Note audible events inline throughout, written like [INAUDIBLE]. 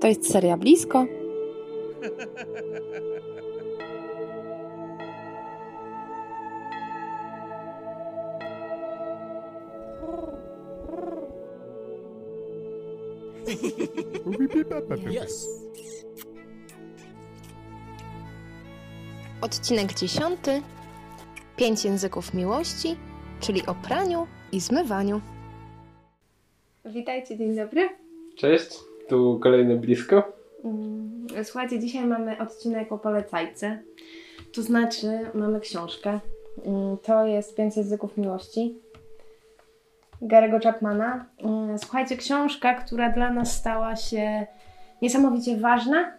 To jest seria blisko. Yes. Odcinek dziesiąty. Pięć języków miłości, czyli o praniu i zmywaniu. Witajcie, dzień dobry. Cześć, tu kolejne blisko. Mm, Słuchajcie, dzisiaj mamy odcinek o polecajce. To znaczy, mamy książkę. Mm, To jest Pięć języków miłości. Gary'ego Chapmana. Mm, Słuchajcie, książka, która dla nas stała się niesamowicie ważna.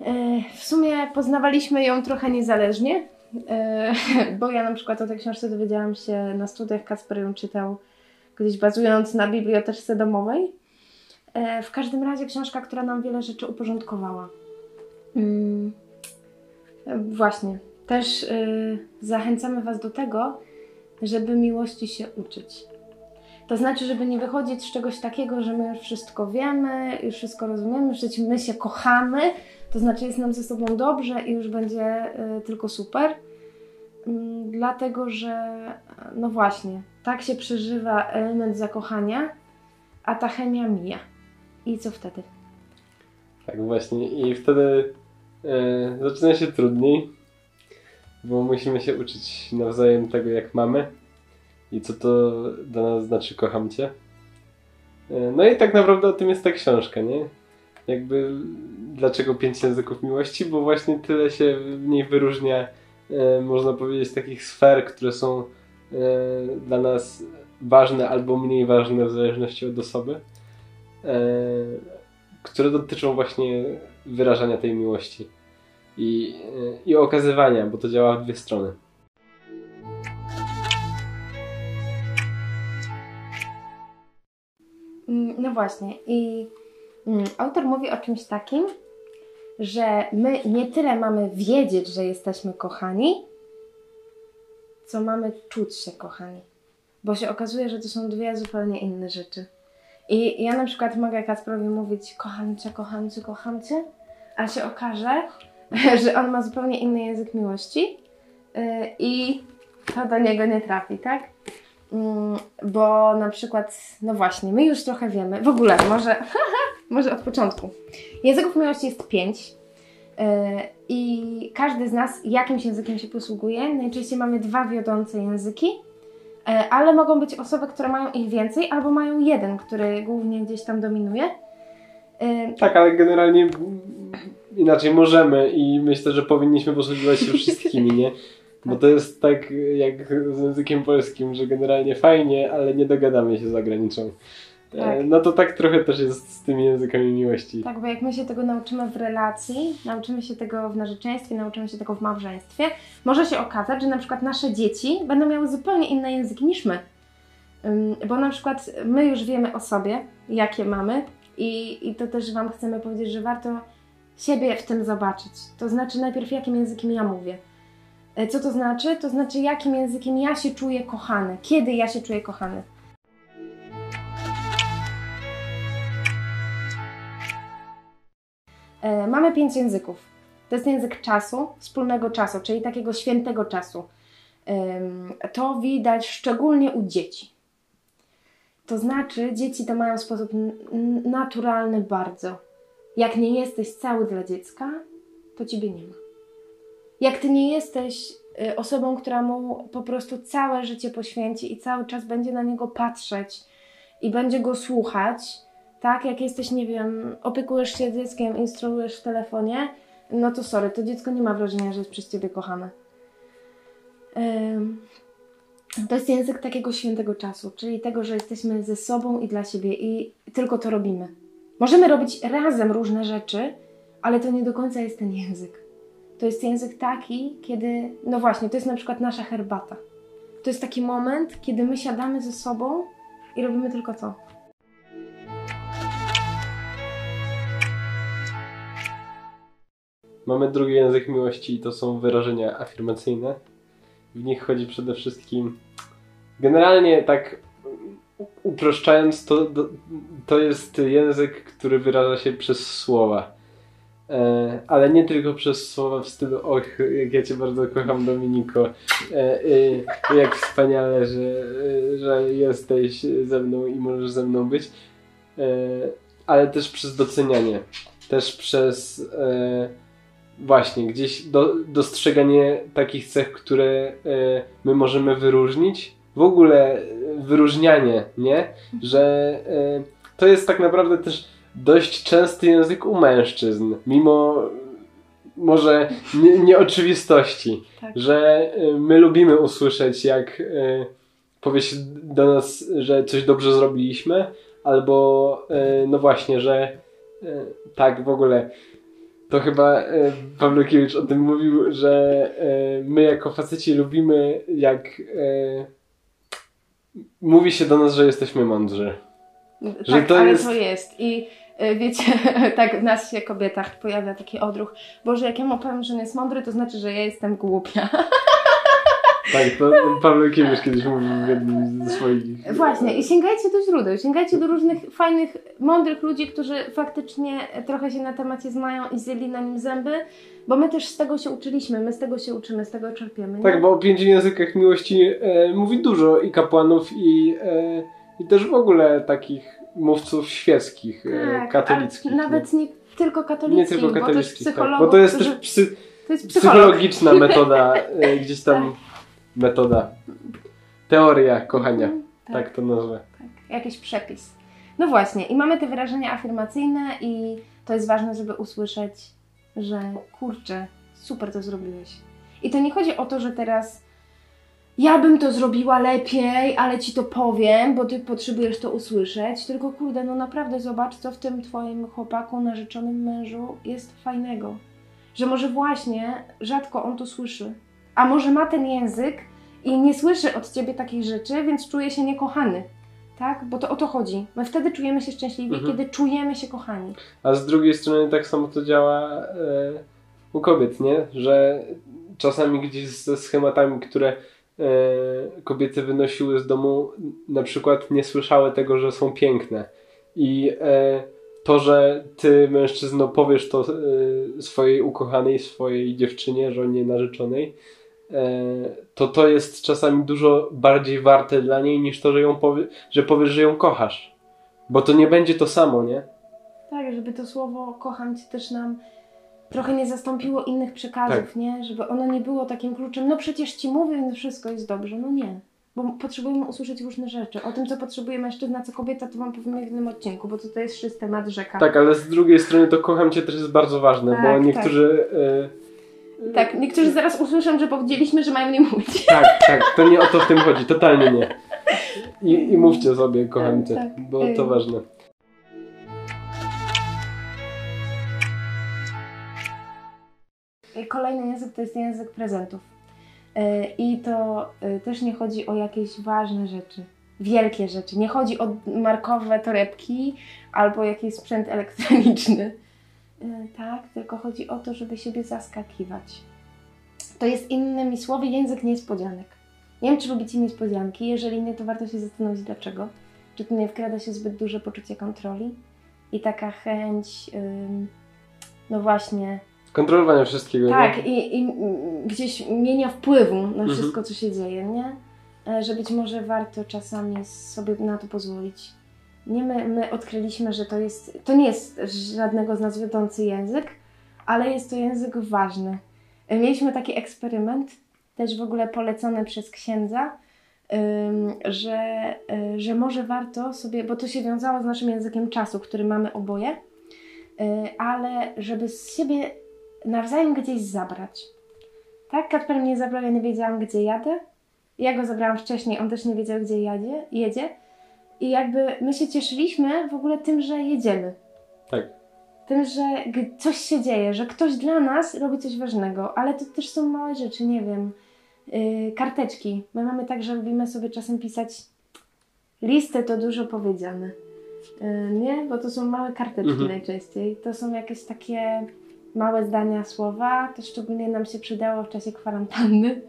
E, W sumie poznawaliśmy ją trochę niezależnie, e, [LAUGHS] bo ja na przykład o tej książce dowiedziałam się na studiach. Kasper ją czytał gdzieś bazując na biblioteczce domowej. E, W każdym razie książka, która nam wiele rzeczy uporządkowała. Mm, Właśnie. Też y, zachęcamy Was do tego, żeby miłości się uczyć. To znaczy, żeby nie wychodzić z czegoś takiego, że my już wszystko wiemy, już wszystko rozumiemy, że my się kochamy, to znaczy jest nam ze sobą dobrze i już będzie y, tylko super. Mm, Dlatego, że no właśnie, tak się przeżywa element zakochania, a ta chemia mija. I co wtedy? Tak właśnie i wtedy e, zaczyna się trudniej, bo musimy się uczyć nawzajem tego jak mamy i co to dla nas znaczy kocham Cię. E, no i tak naprawdę o tym jest ta książka, nie? Jakby dlaczego pięć języków miłości, bo właśnie tyle się w niej wyróżnia, e, można powiedzieć, takich sfer, które są e, dla nas ważne albo mniej ważne w zależności od osoby. E, które dotyczą właśnie wyrażania tej miłości i, i okazywania, bo to działa w dwie strony. Mm, No właśnie. I mm, autor mówi o czymś takim, że my nie tyle mamy wiedzieć, że jesteśmy kochani, co mamy czuć się kochani. Bo się okazuje, że to są dwie zupełnie inne rzeczy. I ja na przykład mogę Kacprowi mówić kocham cię, kocham cię, kocham cię, a się okaże, [LAUGHS] że on ma zupełnie inny język miłości yy, i to do niego nie trafi, tak? Mm, Bo na przykład, no właśnie, my już trochę wiemy, w ogóle, może, [LAUGHS] może od początku. Języków miłości jest pięć yy, i każdy z nas jakimś językiem się posługuje. Najczęściej mamy dwa wiodące języki, ale mogą być osoby, które mają ich więcej, albo mają jeden, który głównie gdzieś tam dominuje. Yy, Tak, ale generalnie inaczej możemy i myślę, że powinniśmy posługiwać się wszystkimi, nie? [LAUGHS] Bo to jest tak jak z językiem polskim, że generalnie fajnie, ale nie dogadamy się za granicą. E, Tak. No to tak trochę też jest z tymi językami miłości. Tak, bo jak my się tego nauczymy w relacji, nauczymy się tego w narzeczeństwie, nauczymy się tego w małżeństwie, może się okazać, że na przykład nasze dzieci będą miały zupełnie inne języki niż my. Bo na przykład my już wiemy o sobie, jakie mamy, i, i to też Wam chcemy powiedzieć, że warto siebie w tym zobaczyć. To znaczy, najpierw jakim językiem ja mówię. E, Co to znaczy? To znaczy, jakim językiem ja się czuję kochany, kiedy ja się czuję kochany. Mamy pięć języków. To jest język czasu, wspólnego czasu, czyli takiego świętego czasu. To widać szczególnie u dzieci. To znaczy, dzieci to mają w sposób naturalny bardzo. Jak nie jesteś cały dla dziecka, to ciebie nie ma. Jak ty nie jesteś y, osobą, która mu po prostu całe życie poświęci i cały czas będzie na niego patrzeć i będzie go słuchać, tak? Jak jesteś, nie wiem, opiekujesz się dzieckiem, instruujesz w telefonie, no to sorry, to dziecko nie ma wrażenia, że jest przez ciebie kochane. To jest język takiego świętego czasu, czyli tego, że jesteśmy ze sobą i dla siebie i tylko to robimy. Możemy robić razem różne rzeczy, ale to nie do końca jest ten język. To jest język taki, kiedy, no właśnie, to jest na przykład nasza herbata. To jest taki moment, kiedy my siadamy ze sobą i robimy tylko to. Mamy drugi język miłości i to są wyrażenia afirmacyjne. W nich chodzi przede wszystkim. Generalnie tak uproszczając, to, to jest język, który wyraża się przez słowa. E, ale nie tylko przez słowa w stylu och, jak ja cię bardzo kocham Dominiko, e, e, jak wspaniale, że, że jesteś ze mną i możesz ze mną być, ale też przez docenianie, też przez właśnie gdzieś do, dostrzeganie takich cech, które my możemy wyróżnić, w ogóle wyróżnianie, nie? Że to jest tak naprawdę też dość częsty język u mężczyzn, mimo może nie, nieoczywistości, tak. że my lubimy usłyszeć, jak powie się do nas, że coś dobrze zrobiliśmy, albo no właśnie, że tak w ogóle. To chyba Pawlukiewicz o tym mówił, że my jako faceci lubimy, jak mówi się do nas, że jesteśmy mądrzy. Że tak, to ale jest... to jest. I Y, wiecie, [LAUGHS] tak w nas się kobietach pojawia taki odruch. Boże, jak ja mu powiem, że nie jest mądry, to znaczy, że ja jestem głupia. [LAUGHS] Tak, to Paweł Kiemisz kiedyś mówił w jednym ze swoich... Właśnie, i sięgajcie do źródeł, sięgajcie do różnych fajnych, mądrych ludzi, którzy faktycznie trochę się na temacie znają i zjeli na nim zęby, bo my też z tego się uczyliśmy, my z tego się uczymy, z tego czerpiemy. Nie? Tak, bo o pięciu językach miłości e, mówi dużo i kapłanów, i, e, i też w ogóle takich mówców świeckich, e, tak, katolickich. Nawet nie tylko katolickich, nie tylko katolickich, bo, tak, bo to jest też psy, to jest psychologiczna metoda, e, gdzieś tam [LAUGHS] tak. Metoda, teoria kochania, mm, tak. tak to nazwę. Tak, jakiś przepis. No właśnie, i mamy te wyrażenia afirmacyjne i to jest ważne, żeby usłyszeć, że kurczę, super to zrobiłeś. I to nie chodzi o to, że teraz ja bym to zrobiła lepiej, ale ci to powiem, bo ty potrzebujesz to usłyszeć. Tylko kurde, no naprawdę zobacz, co w tym twoim chłopaku, narzeczonym mężu jest fajnego. Że może właśnie rzadko on to słyszy. A może ma ten język i nie słyszy od ciebie takich rzeczy, więc czuje się niekochany. Tak? Bo to o to chodzi. My wtedy czujemy się szczęśliwi, mhm. kiedy czujemy się kochani. A z drugiej strony tak samo to działa e, u kobiet, nie? Że czasami gdzieś ze schematami, które E, kobiety wynosiły z domu, na przykład nie słyszały tego, że są piękne. I e, to, że ty, mężczyzno, powiesz to e, swojej ukochanej, swojej dziewczynie, żonie narzeczonej, to to jest czasami dużo bardziej warte dla niej niż to, że, ją powie, że powiesz, że ją kochasz. Bo to nie będzie to samo, nie? Tak, żeby to słowo kocham cię też nam trochę nie zastąpiło innych przekazów, tak. nie? Żeby ono nie było takim kluczem, no przecież ci mówię, więc wszystko jest dobrze. No nie. Bo potrzebujemy usłyszeć różne rzeczy. O tym, co potrzebuje mężczyzna, co kobieta, to Wam powiemy w innym odcinku, bo tutaj jest szysty temat rzeka. Tak, ale z drugiej strony to kocham Cię też jest bardzo ważne, tak, bo niektórzy... Tak. Y tak, niektórzy zaraz usłyszą, że powiedzieliśmy, że mają nie mówić. Tak, tak, to nie o to w tym chodzi, totalnie nie. I, i mówcie sobie, kocham Cię, tak, bo to ważne. Kolejny język to jest język prezentów. E, I to e, też nie chodzi o jakieś ważne rzeczy, wielkie rzeczy. Nie chodzi o markowe torebki albo jakiś sprzęt elektroniczny. E, tak, tylko chodzi o to, żeby siebie zaskakiwać. To jest innymi słowy język niespodzianek. Nie wiem, czy lubicie niespodzianki. Jeżeli nie, to warto się zastanowić dlaczego. Czy tu nie wkrada się zbyt duże poczucie kontroli i taka chęć, no właśnie, Kontrolowania wszystkiego. Tak, i, i gdzieś mienia wpływu na mhm. wszystko, co się dzieje, nie? E, że być może warto czasami sobie na to pozwolić. Nie my, my odkryliśmy, że to jest, to nie jest żadnego z nas wiodący język, ale jest to język ważny. Mieliśmy taki eksperyment, też w ogóle polecony przez księdza, że, e, że może warto sobie, bo to się wiązało z naszym językiem czasu, który mamy oboje, ale żeby z siebie nawzajem gdzieś zabrać. Tak, Kacper mnie zabrał, ja nie wiedziałam, gdzie jadę. Ja go zabrałam wcześniej, on też nie wiedział, gdzie jadzie, jedzie. I jakby my się cieszyliśmy w ogóle tym, że jedziemy. Tak. Tym, że coś się dzieje, że ktoś dla nas robi coś ważnego, ale to też są małe rzeczy, nie wiem. Yy, karteczki. My mamy tak, że lubimy sobie czasem pisać listy, to dużo powiedziane. Yy, nie? Bo to są małe karteczki mhm. najczęściej. To są jakieś takie małe zdania, słowa. To szczególnie nam się przydało w czasie kwarantanny,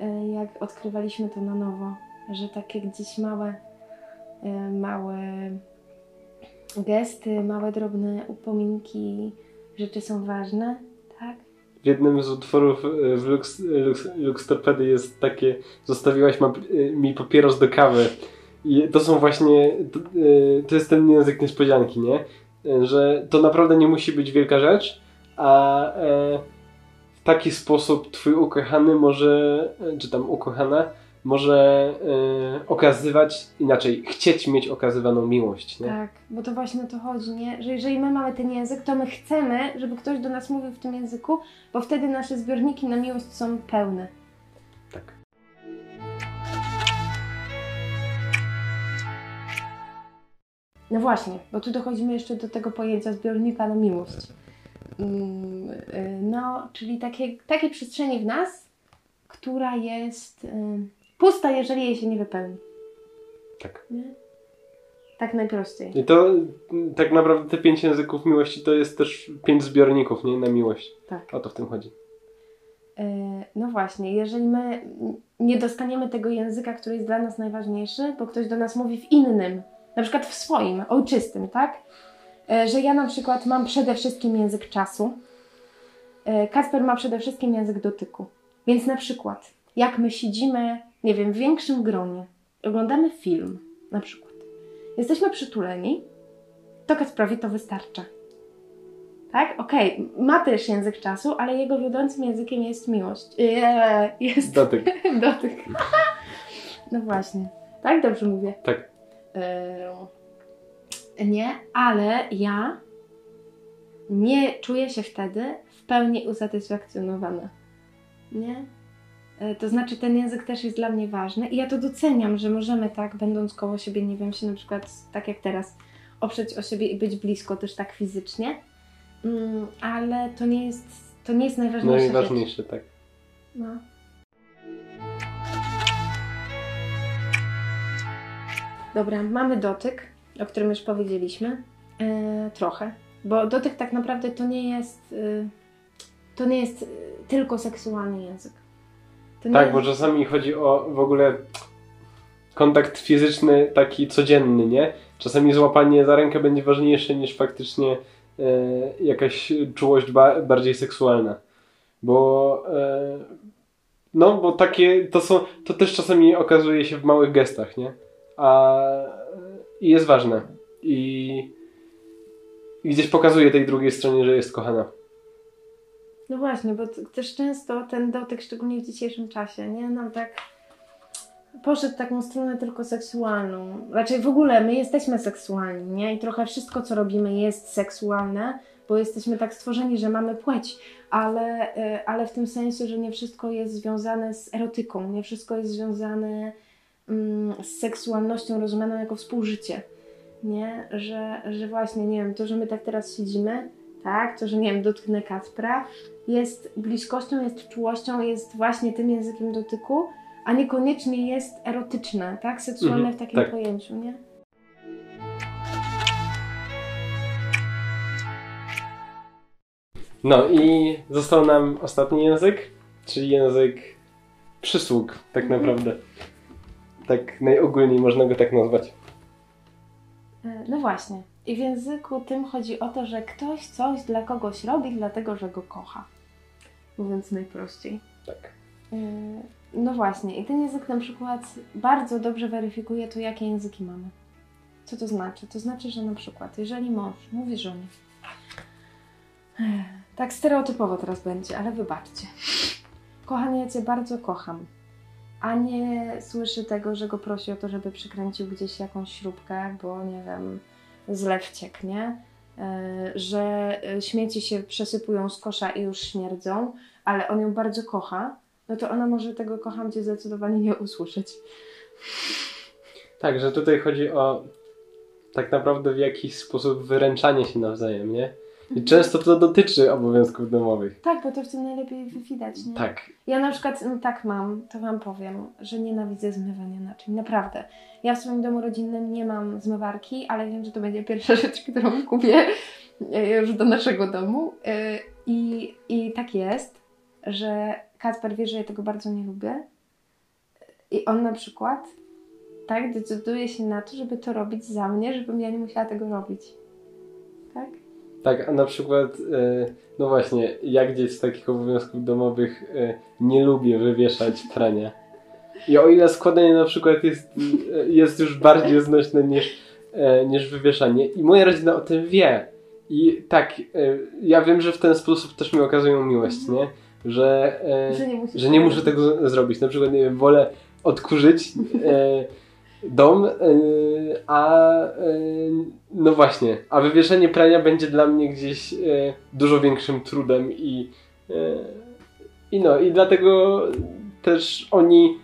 e, jak odkrywaliśmy to na nowo, że takie gdzieś małe małe gesty, małe drobne upominki, rzeczy są ważne, tak? W jednym z utworów e, w Lux, Lux, jest takie zostawiłaś e, mi papieros do kawy. I to są właśnie, to, to jest ten język niespodzianki, nie? Że to naprawdę nie musi być wielka rzecz, a e, w taki sposób twój ukochany może, e, czy tam ukochana, może e, okazywać, inaczej, chcieć mieć okazywaną miłość, nie? Tak, bo to właśnie o to chodzi, nie? Że jeżeli my mamy ten język, to my chcemy, żeby ktoś do nas mówił w tym języku, bo wtedy nasze zbiorniki na miłość są pełne. Tak. No właśnie, bo tu dochodzimy jeszcze do tego pojęcia zbiornika na miłość. Mm, y, No, czyli takie, takiej przestrzeni w nas, która jest y, pusta, jeżeli jej się nie wypełni. Tak. Nie? Tak najprościej. I to mm, tak naprawdę te pięć języków miłości to jest też pięć zbiorników, nie? Na miłość. Tak. O to w tym chodzi. E, No właśnie, jeżeli my nie dostaniemy tego języka, który jest dla nas najważniejszy, bo ktoś do nas mówi w innym, na przykład w swoim, ojczystym, tak? E, Że ja na przykład mam przede wszystkim język czasu, e, Kacper ma przede wszystkim język dotyku. Więc na przykład, jak my siedzimy, nie wiem, w większym gronie, oglądamy film, na przykład, jesteśmy przytuleni, to Kacprowi to wystarcza. Tak? Okej, ma też język czasu, ale jego wiodącym językiem jest miłość. Eee, jest Dotyk. [LAUGHS] dotyk. No właśnie. Tak? Dobrze mówię. Tak. Eee, nie, ale ja nie czuję się wtedy w pełni usatysfakcjonowana. Nie? E, To znaczy, ten język też jest dla mnie ważny i ja to doceniam, że możemy tak, będąc koło siebie, nie wiem, się na przykład tak jak teraz, oprzeć o siebie i być blisko też tak fizycznie, mm, ale to nie jest, to nie jest najważniejsza rzecz. Najważniejsze, tak. No. Dobra, mamy dotyk, o którym już powiedzieliśmy. E, trochę. Bo dotyk tak naprawdę to nie jest. y, to nie jest tylko seksualny język. Nie Tak, bo czasami chodzi o w ogóle kontakt fizyczny taki codzienny, nie? Czasami złapanie za rękę będzie ważniejsze niż faktycznie e, jakaś czułość ba bardziej seksualna. Bo e, no, bo takie to są, to też czasami okazuje się w małych gestach, nie? A i jest ważne. I, i gdzieś pokazuje tej drugiej stronie, że jest kochana. No właśnie, bo też często ten dotyk, szczególnie w dzisiejszym czasie, nie? Nam tak poszedł taką stronę tylko seksualną. Raczej w ogóle my jesteśmy seksualni, nie? I trochę wszystko, co robimy jest seksualne, bo jesteśmy tak stworzeni, że mamy płeć, ale, y, ale w tym sensie, że nie wszystko jest związane z erotyką, nie wszystko jest związane mm, z seksualnością rozumianą jako współżycie. Nie? Że, że właśnie, nie wiem, to, że my tak teraz siedzimy, tak, to, że nie wiem, dotknę Kacpra, jest bliskością, jest czułością, jest właśnie tym językiem dotyku, a niekoniecznie jest erotyczne, tak? Seksualne Mhm, w takim tak. pojęciu, nie? No i został nam ostatni język, czyli język przysług, tak Mhm. naprawdę. Tak najogólniej można go tak nazwać. E, No właśnie. I w języku tym chodzi o to, że ktoś coś dla kogoś robi, dlatego że go kocha. Mówiąc najprościej. Tak. E, No właśnie. I ten język na przykład bardzo dobrze weryfikuje to, jakie języki mamy. Co to znaczy? To znaczy, że na przykład, jeżeli mąż mówi żonie, Ech, tak stereotypowo teraz będzie, ale wybaczcie. Kochanie, ja Cię bardzo kocham. A nie słyszy tego, że go prosi o to, żeby przykręcił gdzieś jakąś śrubkę, bo nie wiem, zlew cieknie, e, że e, śmieci się przesypują z kosza i już śmierdzą, ale on ją bardzo kocha, no to ona może tego kocham Cię zdecydowanie nie usłyszeć. Tak, że tutaj chodzi o tak naprawdę w jakiś sposób wyręczanie się nawzajem, nie? I często to dotyczy obowiązków domowych. Tak, bo to w tym najlepiej widać, nie? Tak. Ja na przykład no tak mam, to Wam powiem, że nienawidzę zmywania naczyń. Naprawdę. Ja w swoim domu rodzinnym nie mam zmywarki, ale wiem, że to będzie pierwsza rzecz, którą kupię e, już do naszego domu. E, I, I tak jest, że Kacper wie, że ja tego bardzo nie lubię. I on na przykład tak, decyduje się na to, żeby to robić za mnie, żebym ja nie musiała tego robić. Tak? Tak, a na przykład, e, no właśnie, ja gdzieś z takich obowiązków domowych e, nie lubię wywieszać prania. I o ile składanie na przykład jest, e, jest już bardziej znośne niż, niż wywieszanie. I moja rodzina o tym wie. I tak, ja wiem, że w ten sposób też mi okazują miłość, nie? Że, Że nie że nie muszę tego zrobić. Na przykład, nie wiem, wolę odkurzyć dom, e, a e, no właśnie, a wywieszenie prania będzie dla mnie gdzieś e, dużo większym trudem i, i no, i dlatego też oni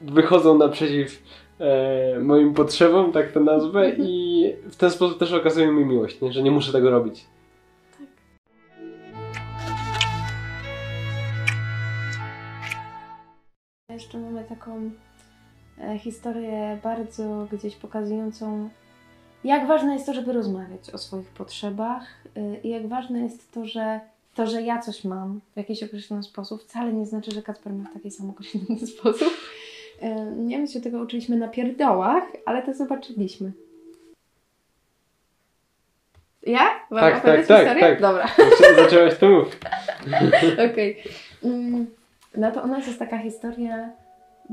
wychodzą naprzeciw e, moim potrzebom, tak to nazwę, i w ten sposób też okazują mi miłość, nie? że nie muszę tego robić. Jeszcze mamy taką historię bardzo gdzieś pokazującą, jak ważne jest to, żeby rozmawiać o swoich potrzebach e, i jak ważne jest to, że to, że ja coś mam w jakiś określony sposób, wcale nie znaczy, że Kacper ma w taki sam określony [LAUGHS] sposób. E, Nie wiem, się tego uczyliśmy na pierdołach, ale to zobaczyliśmy. Ja? Mam Tak, tak, tak, historię? tak. Dobra. [LAUGHS] Zaczę- Zaczęłaś mów. [LAUGHS] Okej. Mm, No to u nas jest taka historia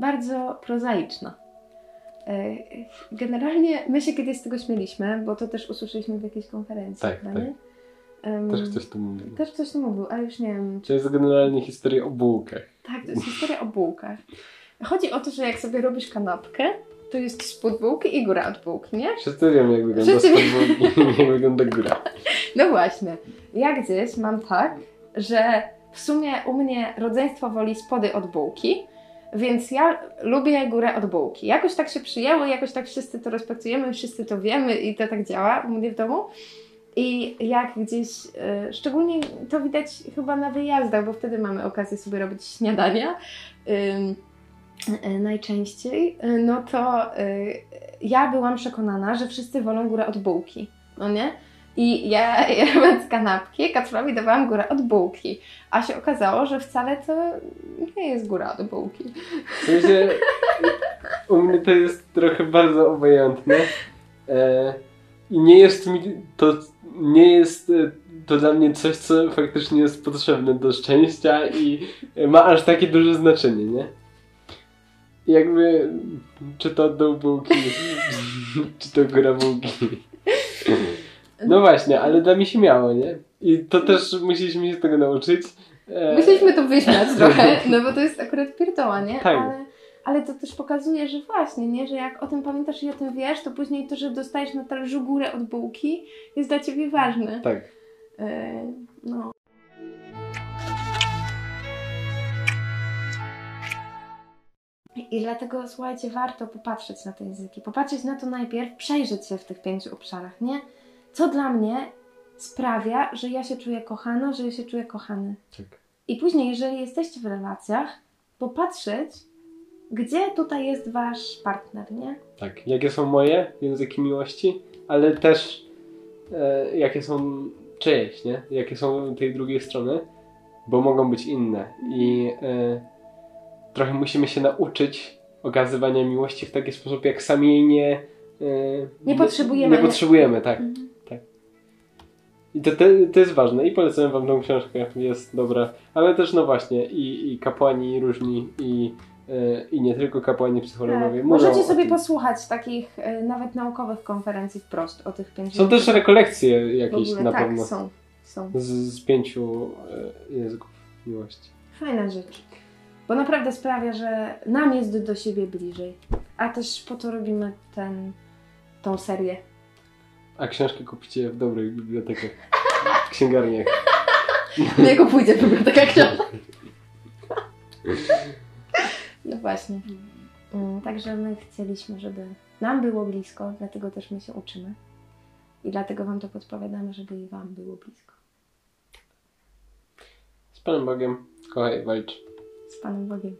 bardzo prozaiczna. E, Generalnie my się kiedyś z tego śmieliśmy, bo to też usłyszeliśmy w jakiejś konferencji. Tak, tak. nie? Em, Też ktoś tu mówił. Też ktoś to mówił, ale już nie wiem. To jest generalnie historia o bułkach. Tak, to jest historia o bułkach. Chodzi o to, że jak sobie robisz kanapkę, to jest spód bułki i góra od bułki, nie? Wszyscy wiemy, jak wygląda Wszyscy spod bułki jak wygląda góra. [LAUGHS] No właśnie. Ja gdzieś mam tak, że w sumie u mnie rodzeństwo woli spody od bułki, więc ja lubię górę od bułki. Jakoś tak się przyjęło, jakoś tak wszyscy to respektujemy, wszyscy to wiemy i to tak działa u mnie w domu. I jak gdzieś, y, szczególnie to widać chyba na wyjazdach, bo wtedy mamy okazję sobie robić śniadania ym, y, najczęściej, y, no to y, ja byłam przekonana, że wszyscy wolą górę od bułki, no nie? I ja [LAUGHS] jadąc kanapki, Kacprowi dawałam górę od bułki, a się okazało, że wcale to nie jest góra od bułki. W sensie, u mnie to jest trochę bardzo obojętne. E, I nie jest mi to, nie jest e, to dla mnie coś, co faktycznie jest potrzebne do szczęścia i ma aż takie duże znaczenie, nie? Jakby, czy to dół bułki, [LAUGHS] czy to góra bułki. No właśnie, ale dla mnie się miało, nie? I to też musieliśmy się tego nauczyć. E, Musieliśmy to wyśmiać [LAUGHS] trochę, no bo to jest akurat pierdoła, nie? Tak. Ale, ale to też pokazuje, że właśnie, nie? Że jak o tym pamiętasz i o tym wiesz, to później to, że dostajesz na talerzu górę od bułki jest dla Ciebie ważne. Tak. E, no. I dlatego, słuchajcie, warto popatrzeć na te języki. Popatrzeć na to najpierw, przejrzeć się w tych pięciu obszarach, nie? Co dla mnie sprawia, że ja się czuję kochana, że ja się czuję kochany. Tak. I później, jeżeli jesteście w relacjach, popatrzeć, gdzie tutaj jest wasz partner, nie? Tak, jakie są moje języki miłości, ale też e, jakie są czyjeś, nie? Jakie są tej drugiej strony, bo mogą być inne. I e, trochę musimy się nauczyć okazywania miłości w taki sposób, jak sami jej nie... E, Nie potrzebujemy. Nie potrzebujemy, tak. Mhm. I to, to, to jest ważne i polecam wam tą książkę, jest dobra. Ale też, no właśnie, i, i kapłani różni, i, e, i nie tylko kapłani psychologowie. Tak. Możecie sobie posłuchać takich e, nawet naukowych konferencji wprost o tych pięciu Są też rekolekcje jakieś ogóle. na tak, pewno. są, są. Z, z pięciu e, języków miłości. Fajna rzecz. Bo naprawdę sprawia, że nam jest do siebie bliżej. A też po to robimy ten, tą serię. A książki kupicie w dobrych bibliotekach, w księgarniach. No jego pójdzie w biblioteka książek. No właśnie. Mm, Także my chcieliśmy, żeby nam było blisko, dlatego też my się uczymy. I dlatego Wam to podpowiadamy, żeby i Wam było blisko. Z Panem Bogiem, kochaj, walcz. Z Panem Bogiem.